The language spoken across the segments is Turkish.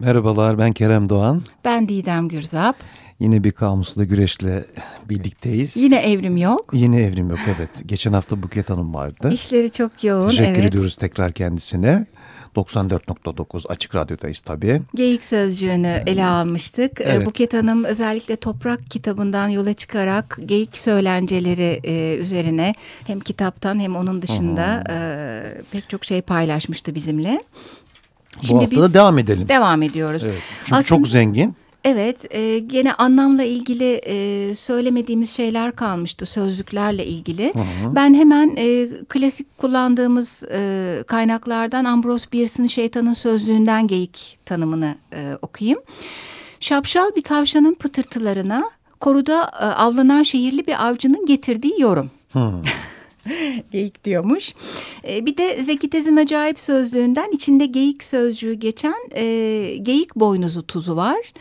Merhabalar ben Kerem Doğan. Ben Didem Gürzap. Yine bir kamusla güreşle birlikteyiz. Yine evrim yok. Yine evrim yok evet. Geçen hafta Buket Hanım vardı. İşleri çok yoğun. Teşekkür evet. ediyoruz tekrar kendisine. 94.9 Açık Radyo'dayız tabii. Geyik sözcüğünü ele almıştık. Ee, Evet. Buket Hanım özellikle Toprak kitabından yola çıkarak geyik söylenceleri e, üzerine hem kitaptan hem onun dışında e, pek çok şey paylaşmıştı bizimle. Bu hafta da devam edelim. devam ediyoruz. Evet. Çünkü Aslında- çok zengin. Evet, e, gene anlamla ilgili e, söylemediğimiz şeyler kalmıştı sözlüklerle ilgili. Ben hemen e, klasik kullandığımız e, kaynaklardan Ambrose Bierce'ın Şeytanın Sözlüğünden geyik tanımını e, okuyayım. Şapşal bir tavşanın pıtırtılarına koruda e, avlanan şehirli bir avcının getirdiği yorum. geyik diyormuş. E, bir de Zeki Tez'in acayip sözlüğünden içinde geyik sözcüğü geçen e, geyik boynuzu tuzu var.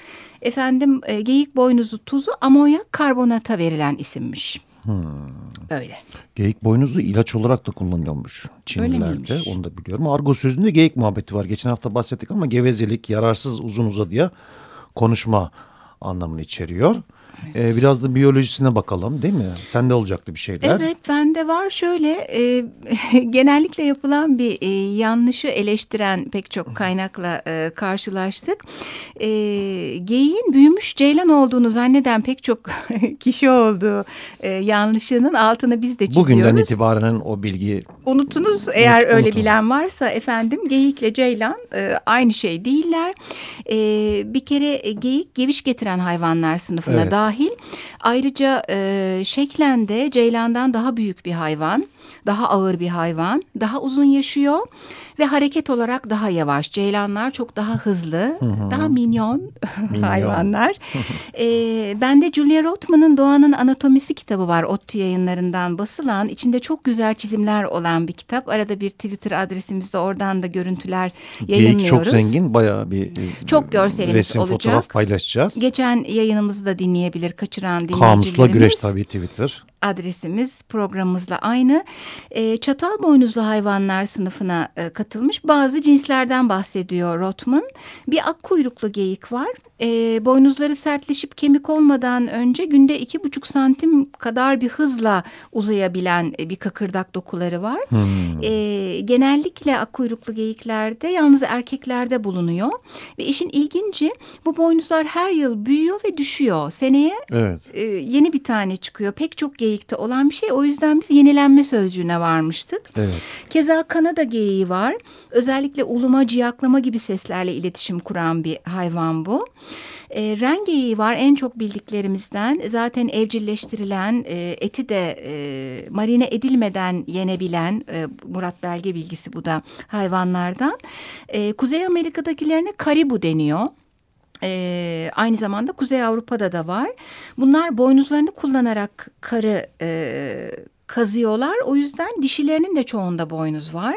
Efendim e, geyik boynuzu tuzu amonyak karbonata verilen isimmiş. Öyle. Geyik boynuzlu ilaç olarak da kullanılıyormuş Çinlilerde. Onu da biliyorum. Argo sözünde geyik muhabbeti var. Geçen hafta bahsettik ama gevezelik, yararsız uzun uzadıya konuşma anlamını içeriyor. Ee, biraz da biyolojisine bakalım değil mi? Sende olacaktı bir şeyler. Evet bende var şöyle e, genellikle yapılan bir e, yanlışı eleştiren pek çok kaynakla e, karşılaştık. E, geyiğin büyümüş ceylan olduğunu zanneden pek çok kişi olduğu e, yanlışının altını biz de çiziyoruz. Bugünden itibaren o bilgi Unutunuz eğer Unut- öyle unutun. bilen varsa efendim geyikle ceylan e, aynı şey değiller. E, bir kere e, geyik geviş getiren hayvanlar sınıfına Evet. Dahil. Ayrıca e, şeklen de ceylandan daha büyük bir hayvan, daha ağır bir hayvan, daha uzun yaşıyor ve hareket olarak daha yavaş. Ceylanlar çok daha hızlı, daha minyon, hayvanlar. e, bende Julia Rothman'ın Doğanın Anatomisi kitabı var. ODTÜ yayınlarından basılan. içinde çok güzel çizimler olan bir kitap. Arada bir Twitter adresimizde oradan da görüntüler yayınlıyoruz. geyik çok zengin. Bayağı bir e, Çok görselimiz resim, olacak. fotoğraf paylaşacağız. Geçen yayınımızı da dinleyebilir kaçıran dinleyicilerimiz. Kamusla güreş tabii Twitter. Adresimiz programımızla aynı. E, çatal boynuzlu hayvanlar sınıfına e, katılmış bazı cinslerden bahsediyor Rothman. Bir ak kuyruklu geyik var. E, boynuzları sertleşip kemik olmadan önce günde iki buçuk santim kadar bir hızla uzayabilen e, bir kakırdak dokuları var. E, genellikle ak kuyruklu geyiklerde yalnız erkeklerde bulunuyor. Ve işin ilginci bu boynuzlar her yıl büyüyor ve düşüyor. Seneye Evet. e, yeni bir tane çıkıyor. Pek çok geyikte olan bir şey. O yüzden biz yenilenme sözcüğüne varmıştık. Evet. Keza Kanada geyiği var. Özellikle uluma, ciyaklama gibi seslerle iletişim kuran bir hayvan bu. E, ren geyiği var en çok bildiklerimizden. Zaten evcilleştirilen, e, eti de e, marine edilmeden yenebilen, e, Murat Belge bilgisi bu da hayvanlardan. E, Kuzey Amerika'dakilerine karibu deniyor. Ee, aynı zamanda Kuzey Avrupa'da da var. Bunlar boynuzlarını kullanarak karı e, kazıyorlar. O yüzden dişilerinin de çoğunda boynuz var.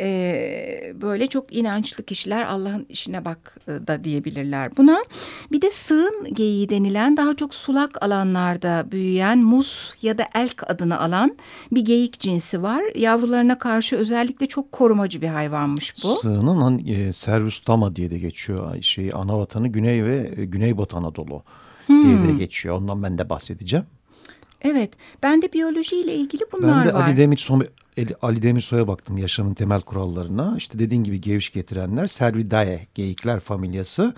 Ee, böyle çok inançlı kişiler Allah'ın işine bak e, da diyebilirler buna. Bir de sığın geyiği denilen daha çok sulak alanlarda büyüyen mus ya da elk adını alan bir geyik cinsi var. Yavrularına karşı özellikle çok korumacı bir hayvanmış bu. Sığının hani, e, Servus Dama diye de geçiyor. Şey, ana vatanı Güney ve e, Güneybatı Anadolu diye Hmm. de geçiyor. Ondan ben de bahsedeceğim. Evet, bende biyolojiyle ilgili Ben bunlar de var. Ali Demirsoy, Ali- Demirsoy'a baktım yaşamın temel kurallarına. İşte dediğin gibi geviş getirenler Cervidae geyikler familyası.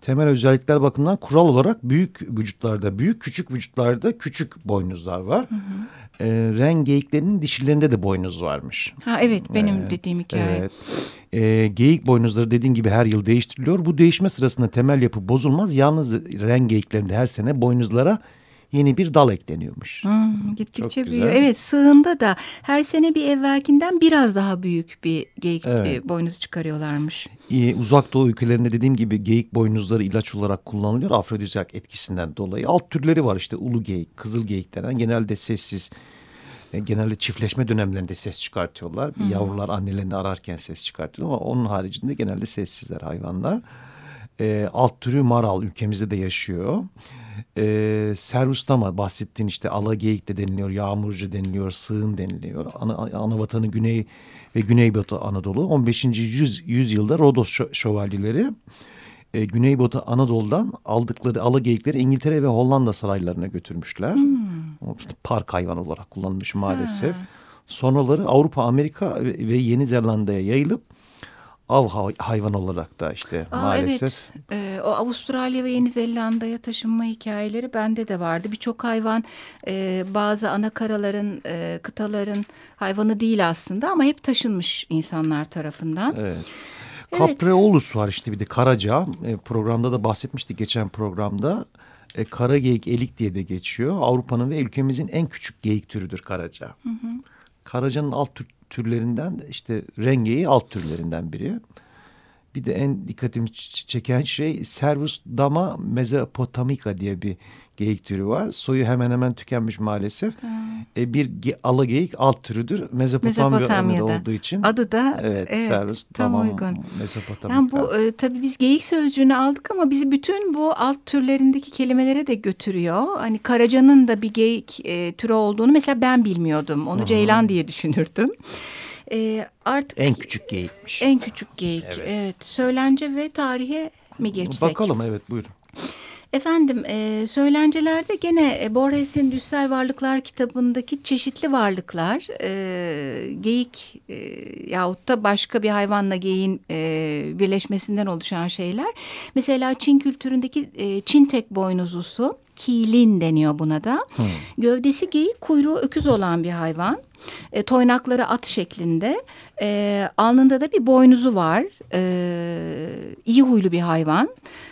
Temel özellikler bakımından kural olarak büyük vücutlarda büyük, küçük vücutlarda küçük boynuzlar var. Ee, ren geyiklerinin dişilerinde de boynuz varmış. Ha evet, benim dediğim hikaye. Evet. Ee, geyik boynuzları dediğin gibi her yıl değiştiriliyor. Bu değişme sırasında temel yapı bozulmaz. Yalnız ren geyiklerinde her sene boynuzlara yeni bir dal ekleniyormuş. Hmm, gittikçe Çok büyüyor. Evet, sığında da her sene bir evvelkinden biraz daha büyük bir geyik Evet. e, boynuzu çıkarıyorlarmış. Ee, uzak doğu ülkelerinde dediğim gibi geyik boynuzları ilaç olarak kullanılıyor. Afrodizyak etkisinden dolayı. Alt türleri var işte ulu geyik, kızıl geyik denen genelde sessiz. e, Genelde çiftleşme dönemlerinde ses çıkartıyorlar. Bir Yavrular annelerini ararken ses çıkartıyor ama onun haricinde genelde sessizler hayvanlar. Ee, alt türü maral ülkemizde de yaşıyor. Ee, Servustama bahsettiğin işte ala geyik de deniliyor, yağmurcu deniliyor, sığın deniliyor. Ana, ana vatanı Güney ve Güneybatı Anadolu 15. yüz, yüzyılda Rodos şö- şövalyeleri e, Güneybatı Anadolu'dan aldıkları ala geyikleri İngiltere ve Hollanda saraylarına götürmüşler. İşte Park hayvan olarak kullanılmış maalesef. Ha. Sonraları Avrupa, Amerika ve Yeni Zelanda'ya yayılıp av hay- hayvan olarak da işte Aa, maalesef. Evet. Ee, o Avustralya ve Yeni Zelanda'ya taşınma hikayeleri bende de vardı. Birçok hayvan e, bazı ana karaların, e, kıtaların hayvanı değil aslında ama hep taşınmış insanlar tarafından. Evet. Evet. Capreolus var işte bir de Karaca. E, programda da bahsetmiştik geçen programda. E, kara geyik elik diye de geçiyor. Avrupa'nın ve ülkemizin en küçük geyik türüdür Karaca. Karacanın alt türlerinden de işte rengeyi alt türlerinden biri. Bir de en dikkatimi çeken şey Servus dama mesopotamica diye bir geyik türü var. Soyu hemen hemen tükenmiş maalesef. E, bir ge- ala geyik alt türüdür. Mezopotamya'da Mezopotamya'da. olduğu için. Adı da Evet, Servus tam dama uygun. mesopotamica. Yani bu e, tabii biz geyik sözcüğünü aldık ama bizi bütün bu alt türlerindeki kelimelere de götürüyor. Hani karacanın da bir geyik e, türü olduğunu mesela ben bilmiyordum. Onu ceylan diye düşünürdüm. E, artık En küçük geyikmiş. En küçük geyik. Evet. Evet. Söylence ve tarihe mi geçsek? Bakalım evet buyurun. Efendim e, söylencelerde gene e, Borges'in Düssel Varlıklar kitabındaki çeşitli varlıklar e, geyik e, yahut da başka bir hayvanla geyin e, birleşmesinden oluşan şeyler. Mesela Çin kültüründeki e, Çin tek boynuzlusu kilin deniyor buna da. Gövdesi geyik kuyruğu öküz olan bir hayvan. E, toynakları at şeklinde. E, alnında da bir boynuzu var. E, iyi huylu bir hayvan.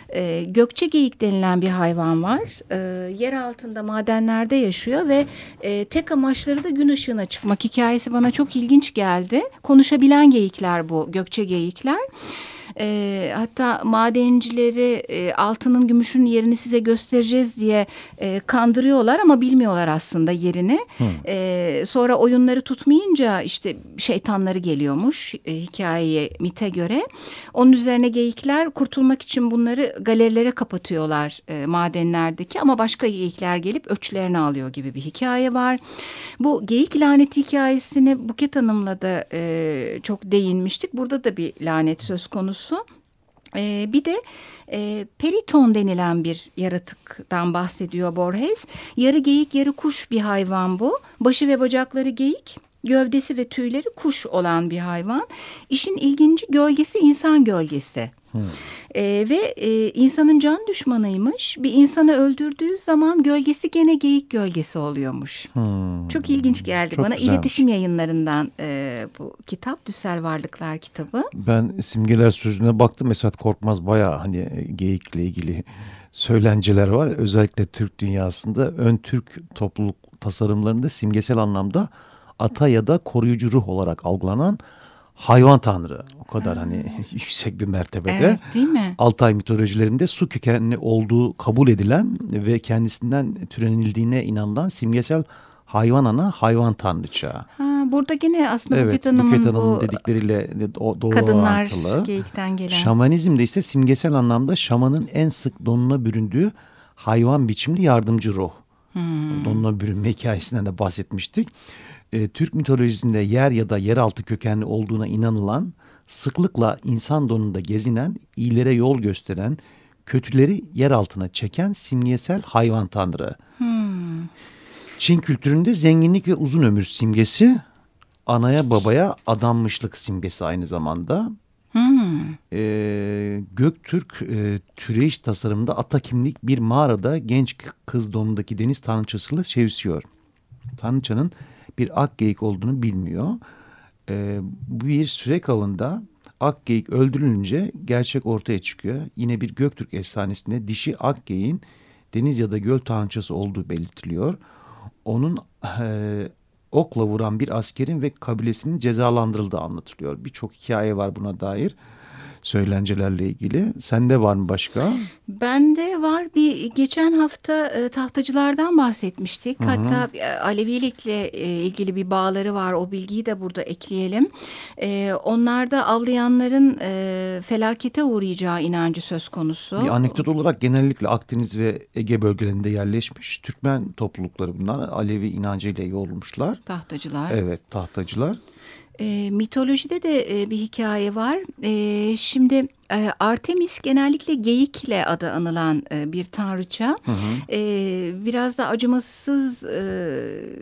E, gökçe geyik denilen bir hayvan var. E, yer altında madenlerde yaşıyor ve e, tek amaçları da gün ışığına çıkmak. Hikayesi bana çok ilginç geldi. Konuşabilen geyikler bu gökçe geyikler. E, hatta madencileri e, altının gümüşün yerini size göstereceğiz diye e, kandırıyorlar ama bilmiyorlar aslında yerini. E, sonra oyunları tutmayınca işte şeytanları geliyormuş e, hikayeye mite göre. Onun üzerine geyikler kurtulmak için bunları galerilere kapatıyorlar e, madenlerdeki ama başka geyikler gelip öçlerini alıyor gibi bir hikaye var. Bu geyik laneti hikayesini Buket Hanım'la da e, çok değinmiştik. Burada da bir lanet söz konusu. Ee, bir de e, periton denilen bir yaratıktan bahsediyor Borges. Yarı geyik yarı kuş bir hayvan bu. Başı ve bacakları geyik, gövdesi ve tüyleri kuş olan bir hayvan. İşin ilginci gölgesi insan gölgesi. Ee, ve e, insanın can düşmanıymış. Bir insanı öldürdüğü zaman gölgesi gene geyik gölgesi oluyormuş. Hmm. Çok ilginç geldi Çok bana. güzelmiş. İletişim yayınlarından e, bu kitap Düssel Varlıklar kitabı. Ben simgeler sözüne baktım. Esat Korkmaz bayağı hani e, geyikle ilgili söylenceler var. Özellikle Türk dünyasında ön Türk topluluk tasarımlarında simgesel anlamda ata ya da koruyucu ruh olarak algılanan hayvan tanrı. O kadar hani yüksek bir mertebede. Evet değil mi? Altay mitolojilerinde su kökenli olduğu kabul edilen ve kendisinden türenildiğine inanılan simgesel hayvan ana hayvan tanrıça. Ha, burada gene aslında Evet, Buket Hanım'ın Buket Hanım'ın bu dedikleriyle doğru kadınlar orantılı. geyikten gelen. Şamanizmde ise simgesel anlamda şamanın en sık donuna büründüğü hayvan biçimli yardımcı ruh. Hmm. Donuna bürünme hikayesinden de bahsetmiştik. Ee, Türk mitolojisinde yer ya da yeraltı kökenli olduğuna inanılan, sıklıkla insan donunda gezinen, iyilere yol gösteren, kötüleri yer altına çeken simgesel hayvan tanrı. Hmm. Çin kültüründe zenginlik ve uzun ömür simgesi, anaya babaya adanmışlık simgesi aynı zamanda. Hmm. Ee, Göktürk e, türeyiş tasarımında ata kimlik bir mağarada genç kız donundaki deniz tanrıçasıyla sevişiyor. Tanrıçanın bir ak geyik olduğunu bilmiyor. Bu bir sürek avında ak geyik öldürülünce gerçek ortaya çıkıyor. Yine bir Göktürk efsanesinde dişi ak geyiğin deniz ya da göl tanrıçası olduğu belirtiliyor. Onun e, okla vuran bir askerin ve kabilesinin cezalandırıldığı anlatılıyor. Birçok hikaye var buna dair söylencelerle ilgili. Sende var mı başka? Bende var bir geçen hafta e, tahtacılardan bahsetmiştik. Hatta e, Alevilikle e, ilgili bir bağları var. O bilgiyi de burada ekleyelim. E, onlarda avlayanların e, felakete uğrayacağı inancı söz konusu. Bir anekdot olarak genellikle Akdeniz ve Ege bölgelerinde yerleşmiş Türkmen toplulukları bunlar. Alevi inancıyla yoğrulmuşlar. Tahtacılar. Evet tahtacılar. E, mitolojide de e, bir hikaye var. E, şimdi E, Artemis genellikle geyikle adı anılan e, bir tanrıça. Hı hı. E, biraz da acımasız e,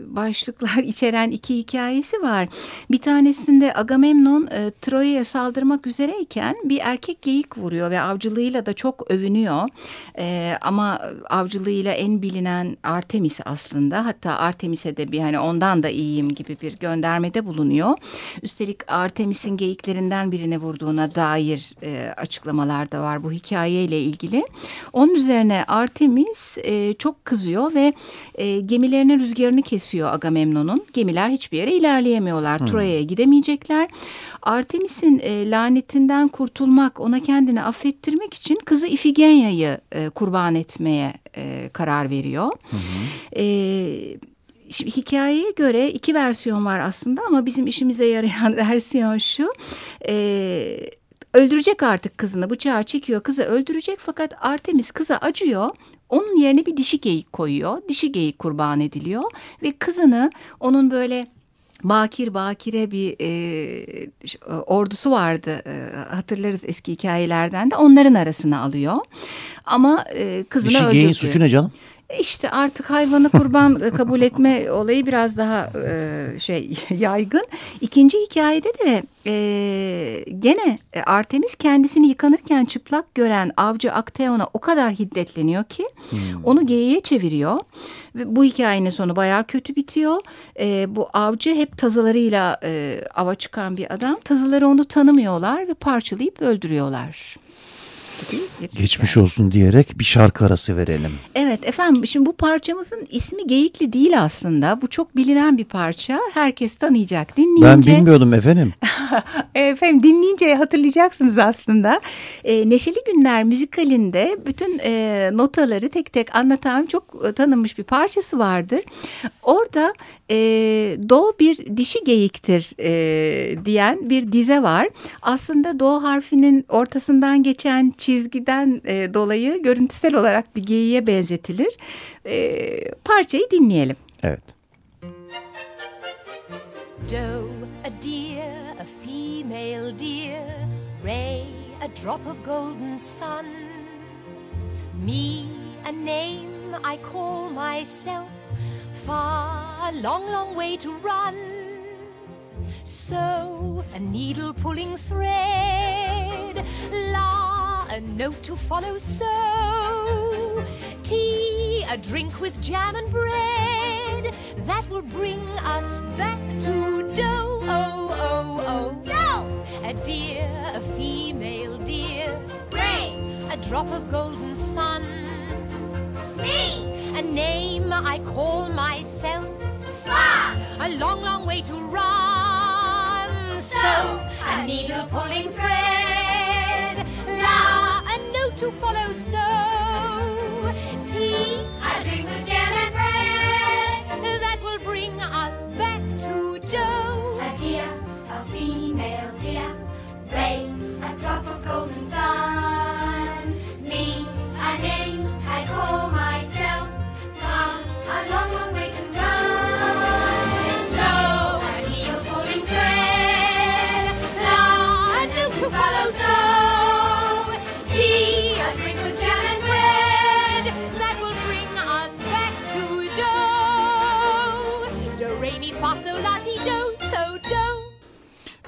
başlıklar içeren iki hikayesi var. Bir tanesinde Agamemnon e, Troya'ya saldırmak üzereyken bir erkek geyik vuruyor ve avcılığıyla da çok övünüyor. E, ama avcılığıyla en bilinen Artemis aslında. Hatta Artemis'e de bir hani ondan da iyiyim gibi bir göndermede bulunuyor. Üstelik Artemis'in geyiklerinden birine vurduğuna dair e, açıklamalar da var bu hikayeyle ilgili. Onun üzerine Artemis e, çok kızıyor ve e, gemilerinin rüzgarını kesiyor Agamemnon'un. Gemiler hiçbir yere ilerleyemiyorlar. Hmm. Troya'ya gidemeyecekler. Artemis'in e, lanetinden kurtulmak, ona kendini affettirmek için kızı Ifigenya'yı e, kurban etmeye e, karar veriyor. Hı hı. E, Şimdi hikayeye göre iki versiyon var aslında ama bizim işimize yarayan versiyon şu. E, öldürecek artık kızını bıçağı çekiyor kızı öldürecek fakat Artemis kıza acıyor. Onun yerine bir dişi geyik koyuyor. Dişi geyik kurban ediliyor ve kızını onun böyle Bakir Bakire bir e, ordusu vardı e, hatırlarız eski hikayelerden de onların arasına alıyor ama e, kızını Dişi öldürdü. Dişi suçu ne canım? İşte artık hayvanı kurban kabul etme olayı biraz daha e, şey yaygın. İkinci hikayede de e, gene Artemis kendisini yıkanırken çıplak gören avcı Akteon'a o kadar hiddetleniyor ki hmm. onu geyiğe çeviriyor. Ve bu hikayenin sonu bayağı kötü bitiyor. E, bu avcı hep tazılarıyla e, ava çıkan bir adam. Tazıları onu tanımıyorlar ve parçalayıp öldürüyorlar. Geçmiş olsun diyerek bir şarkı arası verelim. Evet efendim şimdi bu parçamızın ismi Geyikli değil aslında. Bu çok bilinen bir parça. Herkes tanıyacak. Dinleyince... Ben bilmiyordum efendim. efendim dinleyince hatırlayacaksınız aslında. E, Neşeli Günler müzikalinde bütün e, notaları tek tek anlatan çok e, tanınmış bir parçası vardır. Orada e, do bir dişi geyiktir e, diyen bir dize var. Aslında do harfinin ortasından geçen çizgiden e, dolayı görüntüsel olarak bir geyiğe benzetilir. E, parçayı dinleyelim. Evet. Doe, a deer, a female deer, Ray, a drop of golden sun, me, a name I call myself, far, long, long way to run. So, a needle pulling thread, la, a note to follow so. Tea a drink with jam and bread. That will bring us back to dough. Oh oh oh. Dough! A deer a female deer ray, a drop of golden sun. Me a name I call myself far. A long long way to run. So a needle pulling thread. La a note to follow. So. Tea, I drink with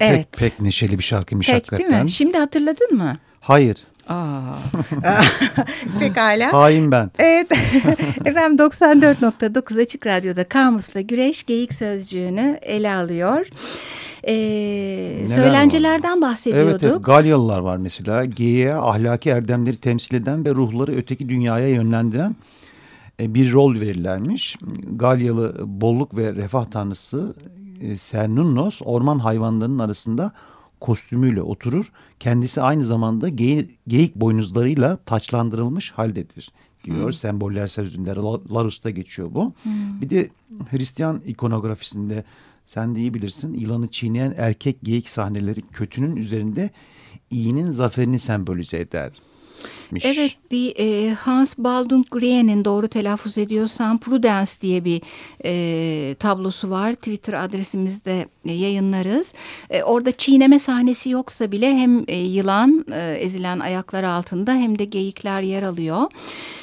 Evet. Pek, pek neşeli bir şarkıymış pek, hakikaten. değil mi? Şimdi hatırladın mı? Hayır. Aa. Pekala. Hain ben. Evet. Efendim 94.9 Açık Radyo'da Kamus'la Güreş Geyik Sözcüğü'nü ele alıyor. Ee, söylencelerden var? bahsediyorduk. Evet, evet Galyalılar var mesela. Geyiğe ahlaki erdemleri temsil eden ve ruhları öteki dünyaya yönlendiren e, bir rol verirlermiş. Galyalı bolluk ve refah tanrısı e, Cernunnos orman hayvanlarının arasında kostümüyle oturur. Kendisi aynı zamanda gey geyik boynuzlarıyla taçlandırılmış haldedir diyor. Hmm. Semboller sözünde Larus'ta geçiyor bu. Hmm. Bir de Hristiyan ikonografisinde sen de iyi bilirsin yılanı çiğneyen erkek geyik sahneleri kötünün üzerinde iyinin zaferini sembolize eder. Etmiş. Evet bir e, Hans Baldung Green'in doğru telaffuz ediyorsam Prudence diye bir e, tablosu var. Twitter adresimizde e, yayınlarız. E, orada çiğneme sahnesi yoksa bile hem e, yılan e, ezilen ayaklar altında hem de geyikler yer alıyor.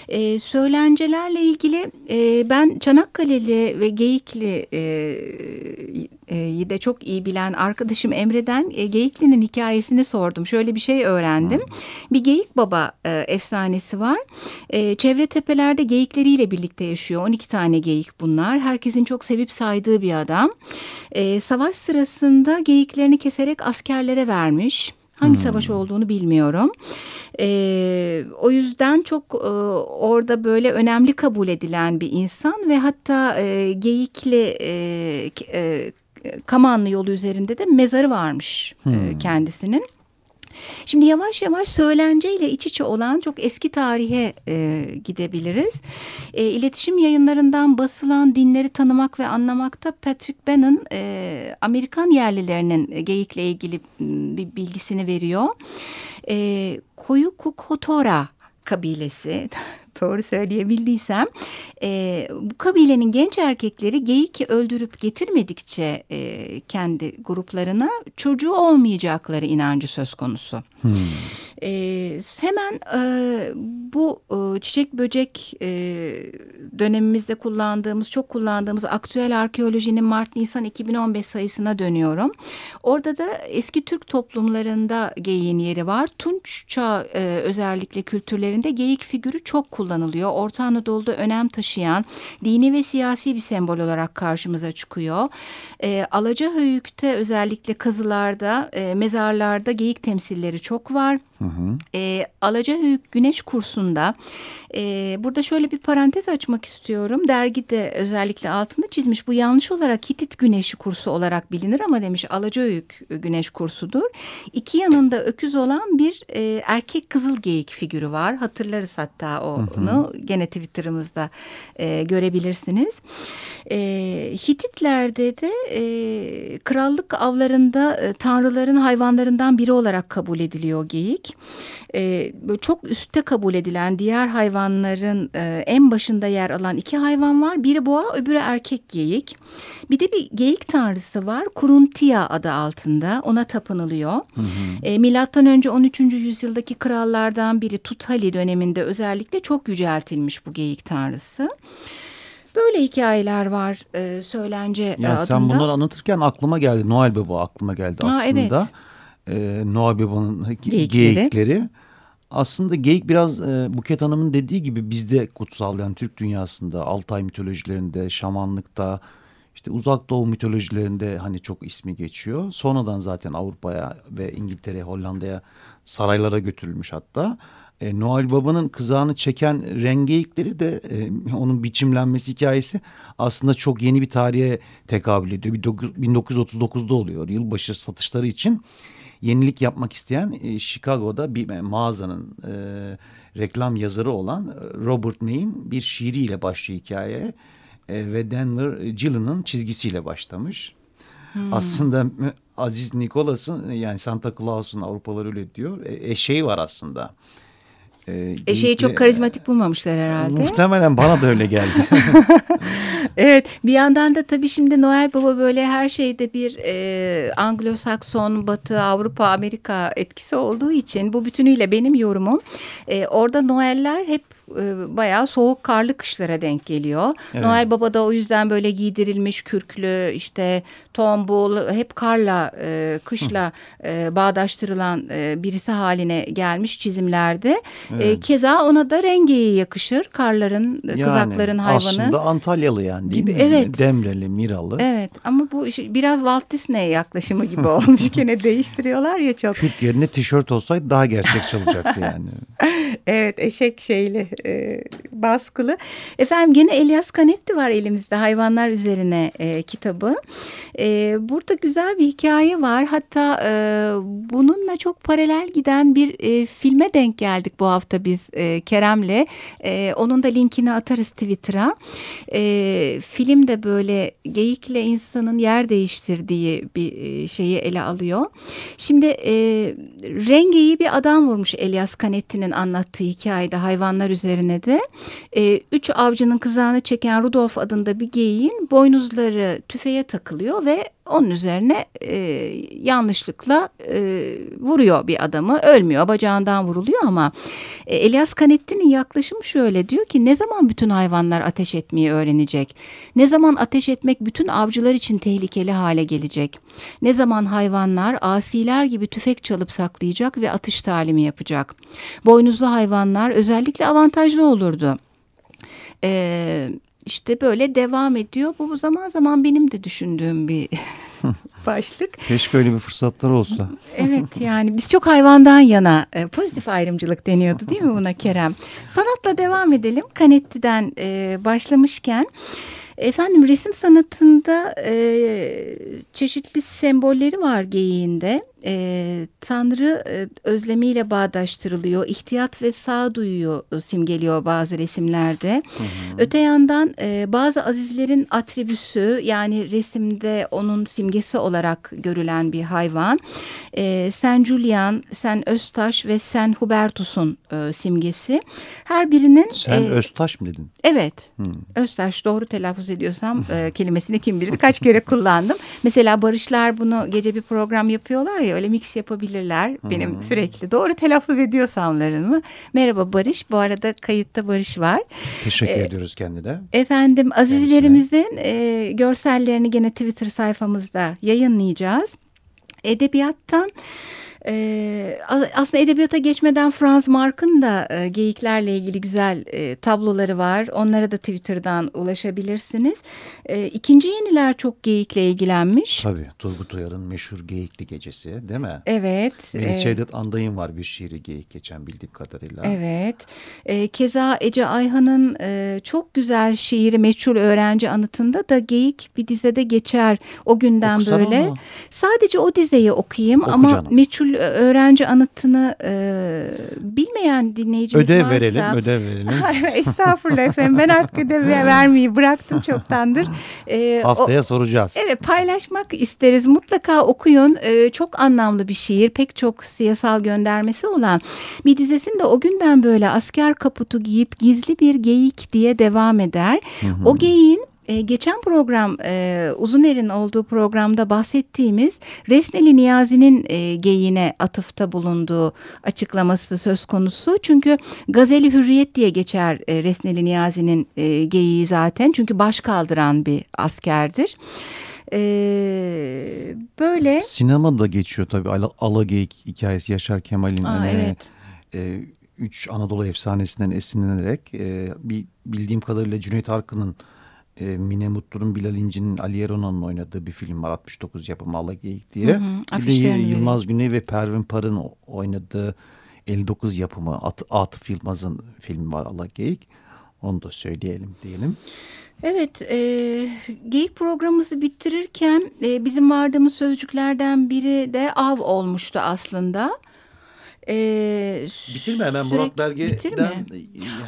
E, söylencelerle ilgili e, ben Çanakkale'li ve Geyikli e, e, de çok iyi bilen arkadaşım Emre'den e, Geyikli'nin hikayesini sordum. Şöyle bir şey öğrendim. Bir Geyik Baba e, efsanesi var. E, çevre tepelerde geyikleriyle birlikte yaşıyor. 12 tane geyik bunlar. Herkesin çok sevip saydığı bir adam. E, savaş sırasında geyiklerini keserek askerlere vermiş. Hangi hmm. savaş olduğunu bilmiyorum. E, o yüzden çok e, orada böyle önemli kabul edilen bir insan ve hatta e, Geyikli e, e, Kamanlı yolu üzerinde de mezarı varmış e, hmm. kendisinin. Şimdi yavaş yavaş söylenceyle iç içe olan çok eski tarihe e, gidebiliriz. E, iletişim yayınlarından basılan dinleri tanımak ve anlamakta Patrick Bannon e, Amerikan yerlilerinin geyikle ilgili bir bilgisini veriyor. E, Koyu Kukhotora kabilesi doğru söyleyebildiysem e, bu kabilenin genç erkekleri geyik öldürüp getirmedikçe e, kendi gruplarına çocuğu olmayacakları inancı söz konusu. Hmm. E, hemen e, bu e, çiçek böcek e, dönemimizde kullandığımız, çok kullandığımız aktüel arkeolojinin Mart-Nisan 2015 sayısına dönüyorum. Orada da eski Türk toplumlarında geyiğin yeri var. Tunç çağ e, özellikle kültürlerinde geyik figürü çok kullanılıyor. Orta Anadolu'da önem taşıyan dini ve siyasi bir sembol olarak karşımıza çıkıyor. E, Alacahöyük'te özellikle kazılarda, e, mezarlarda geyik temsilleri çok var. Hı hı. E, Alacahöyük Güneş Kursu'nda e, burada şöyle bir parantez açmak istiyorum. Dergide özellikle altında çizmiş. Bu yanlış olarak Hitit Güneşi kursu olarak bilinir ama demiş Alacahöyük Güneş kursudur. İki yanında öküz olan bir e, erkek kızıl geyik figürü var. Hatırlarız hatta onu. Hı hı. Gene Twitter'ımızda e, görebilirsiniz. E, Hititlerde de e, krallık avlarında e, tanrıların hayvanlarından biri olarak kabul ediliyor geyik. E, çok üstte kabul edilen diğer hayvanların e, en başında yer alan iki hayvan var. Biri boğa öbürü erkek geyik. Bir de bir geyik tanrısı var. Kuruntia adı altında ona tapınılıyor. Hı hı. E, milattan önce 13. yüzyıldaki krallardan biri Tuthali döneminde özellikle çok yüceltilmiş bu geyik tanrısı. Böyle hikayeler var e, söylence ya adında. Sen bunları anlatırken aklıma geldi. Noel Baba aklıma geldi aslında. Ha, evet. E, Noel Baba'nın geyikleri. geyikleri. Aslında geyik biraz e, Buket Hanım'ın dediği gibi bizde kutsal yani Türk dünyasında Altay mitolojilerinde, şamanlıkta, işte uzak doğu mitolojilerinde hani çok ismi geçiyor. Sonradan zaten Avrupa'ya ve İngiltere, Hollanda'ya saraylara götürülmüş hatta. E, Noel Baba'nın kızağını çeken rengeyikleri de e, onun biçimlenmesi hikayesi aslında çok yeni bir tarihe tekabül ediyor. 1939'da oluyor yılbaşı satışları için yenilik yapmak isteyen e, Chicago'da bir mağazanın e, reklam yazarı olan e, Robert May'in bir şiiriyle başlıyor hikaye e, ve Denver Gillen'ın çizgisiyle başlamış. Hmm. Aslında Aziz Nikolas'ın yani Santa Claus'un Avrupalılar öyle diyor e, eşeği var aslında. E, Eşeği çok karizmatik bulmamışlar herhalde. Muhtemelen bana da öyle geldi. evet bir yandan da tabii şimdi Noel Baba böyle her şeyde bir e, Anglo-Sakson, Batı, Avrupa, Amerika etkisi olduğu için bu bütünüyle benim yorumum. E, orada Noeller hep e, bayağı soğuk karlı kışlara denk geliyor. Evet. Noel Baba da o yüzden böyle giydirilmiş kürklü işte tombul hep karla e, kışla e, bağdaştırılan e, birisi haline gelmiş çizimlerde. E, evet. E, keza ona da rengeyi yakışır karların yani, kızakların hayvanı. Aslında Antalyalı yani değil gibi. mi? Evet. Demreli, Miralı. Evet ama bu biraz Walt Disney yaklaşımı gibi olmuş. Gene değiştiriyorlar ya çok. Kürk yerine tişört olsaydı daha gerçekçi olacaktı yani. Evet eşek şeyli e, baskılı. Efendim gene Elias Canetti var elimizde hayvanlar üzerine e, kitabı. E, burada güzel bir hikaye var. Hatta e, bununla çok paralel giden bir e, filme denk geldik bu hafta biz e, Kerem'le. E, onun da linkini atarız Twitter'a. E, film de böyle geyikle insanın yer değiştirdiği bir e, şeyi ele alıyor. Şimdi e, rengeyi bir adam vurmuş Elias Canetti'nin anlattığı hikayede hayvanlar üzerine de. E, üç avcının kızağını çeken Rudolf adında bir geyiğin boynuzları tüfeğe takılıyor ve onun üzerine e, yanlışlıkla e, vuruyor bir adamı. Ölmüyor bacağından vuruluyor ama e, Elias Canetti'nin yaklaşımı şöyle diyor ki ne zaman bütün hayvanlar ateş etmeyi öğrenecek? Ne zaman ateş etmek bütün avcılar için tehlikeli hale gelecek? Ne zaman hayvanlar asiler gibi tüfek çalıp saklayacak ve atış talimi yapacak? Boynuzlu hayvanlar özellikle avantajlı olurdu. Eee işte böyle devam ediyor. Bu zaman zaman benim de düşündüğüm bir başlık. Keşke öyle bir fırsatlar olsa. Evet yani biz çok hayvandan yana e, pozitif ayrımcılık deniyordu değil mi buna Kerem? Sanatla devam edelim. Kanetti'den e, başlamışken efendim resim sanatında e, çeşitli sembolleri var geyiğinde e, Tanrı e, özlemiyle bağdaştırılıyor. İhtiyat ve sağduyuyu e, simgeliyor bazı resimlerde. Hı hı. Öte yandan e, bazı azizlerin atribüsü yani resimde onun simgesi olarak görülen bir hayvan. E, Sen Julian, Sen Öztaş ve Sen Hubertus'un e, simgesi. Her birinin... Sen e, Öztaş mı dedin? Evet. Hı. Öztaş doğru telaffuz ediyorsam e, kelimesini kim bilir kaç kere kullandım. Mesela Barışlar bunu gece bir program yapıyorlar ya öyle mix yapabilirler. Benim hmm. sürekli doğru telaffuz ediyorsamlarını. Merhaba Barış. Bu arada kayıtta Barış var. Teşekkür ee, ediyoruz kendine. Efendim azizlerimizin e, görsellerini gene Twitter sayfamızda yayınlayacağız. Edebiyattan ee, aslında edebiyata geçmeden Franz Mark'ın da e, geyiklerle ilgili güzel e, tabloları var. Onlara da Twitter'dan ulaşabilirsiniz. E, ikinci yeniler çok geyikle ilgilenmiş. Tabii Turgut Uyar'ın meşhur Geyikli Gecesi değil mi? Evet. Melih e, Cevdet Anday'ın var bir şiiri geyik geçen bildiğim kadarıyla. Evet. E, keza Ece Ayhan'ın e, çok güzel şiiri Meçhul Öğrenci Anıtı'nda da geyik bir dizede geçer. O günden Okusana böyle. Mı? Sadece o dizeyi okuyayım Oku ama canım. Meçhul öğrenci anıtını e, bilmeyen dinleyicimiz ödev varsa. verelim, ödev verelim. Estağfurullah efendim ben artık ödev vermeyi bıraktım çoktandır. E, Haftaya o, soracağız. Evet paylaşmak isteriz. Mutlaka okuyun. E, çok anlamlı bir şiir. Pek çok siyasal göndermesi olan bir dizesinde o günden böyle asker kaputu giyip gizli bir geyik diye devam eder. Hı hı. O geyiğin e, geçen program e, Uzuner'in olduğu programda bahsettiğimiz Resneli Niyazi'nin e, geyine atıfta bulunduğu açıklaması söz konusu. Çünkü Gazeli Hürriyet diye geçer e, Resneli Niyazi'nin e, geyiği zaten. Çünkü baş kaldıran bir askerdir. Ee, böyle. Sinemada geçiyor tabii Ala, Alageyik hikayesi Yaşar Kemal'in. Aa, evet. E, üç Anadolu efsanesinden esinlenerek e, bir bildiğim kadarıyla Cüneyt Arkın'ın e, Mine Mutlu'nun Bilal İnci'nin Ali Eronan'ın oynadığı bir film var 69 yapımı Alageyik diye. Hı hı, bir de Yılmaz Güney ve Pervin Par'ın oynadığı 59 yapımı At Atıf Yılmaz'ın filmi var Alageyik. Onu da söyleyelim diyelim. Evet, e, geyik programımızı bitirirken e, bizim vardığımız sözcüklerden biri de av olmuştu aslında. Ee, Bitirme hemen Murat Belge'den. Bitirme.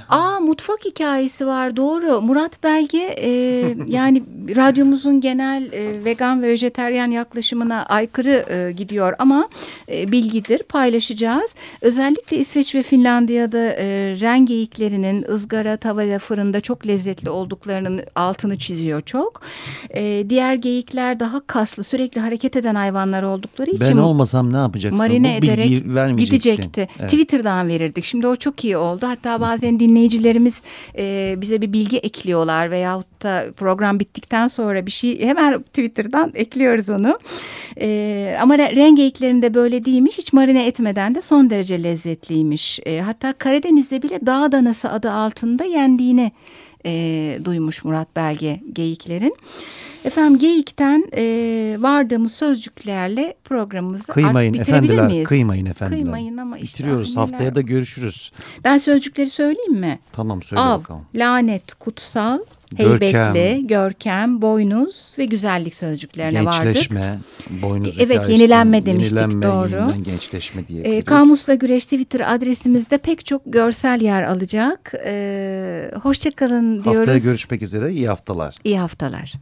Aa mutfak hikayesi var doğru. Murat Belge e, yani radyomuzun genel e, vegan ve vejeteryan yaklaşımına aykırı e, gidiyor ama e, bilgidir paylaşacağız. Özellikle İsveç ve Finlandiya'da e, ren geyiklerinin ızgara, tava ve fırında çok lezzetli olduklarının altını çiziyor çok. E, diğer geyikler daha kaslı sürekli hareket eden hayvanlar oldukları için. Ben olmasam ne yapacaksın? Marine Bu ederek gidecek verecekti. Evet. Twitter'dan verirdik. Şimdi o çok iyi oldu. Hatta bazen dinleyicilerimiz e, bize bir bilgi ekliyorlar veya hatta program bittikten sonra bir şey hemen Twitter'dan ekliyoruz onu. E, ama re- rengeyiklerinde böyle değilmiş. Hiç marine etmeden de son derece lezzetliymiş. E, hatta Karadeniz'de bile dağ danası adı altında yendiğini e, duymuş Murat Belge geyiklerin. Efendim geyikten e, vardığımız sözcüklerle programımızı Kıymayın artık bitirebilir efendiler, miyiz? kıymayın efendiler. Kıymayın ama işte Bitiriyoruz. neler- Haftaya da görüşürüz. Ben sözcükleri söyleyeyim mi? Tamam söyle Av, bakalım. lanet, kutsal. Heybetli, görkem, boynuz ve güzellik sözcüklerine vardık. Gençleşme, boynuz Evet, hikayesi, yenilenme demiştik, yenilenme, doğru. gençleşme diye. E, Kamusla Güreş Twitter adresimizde pek çok görsel yer alacak. E, Hoşçakalın diyoruz. Haftaya görüşmek üzere. İyi haftalar. İyi haftalar.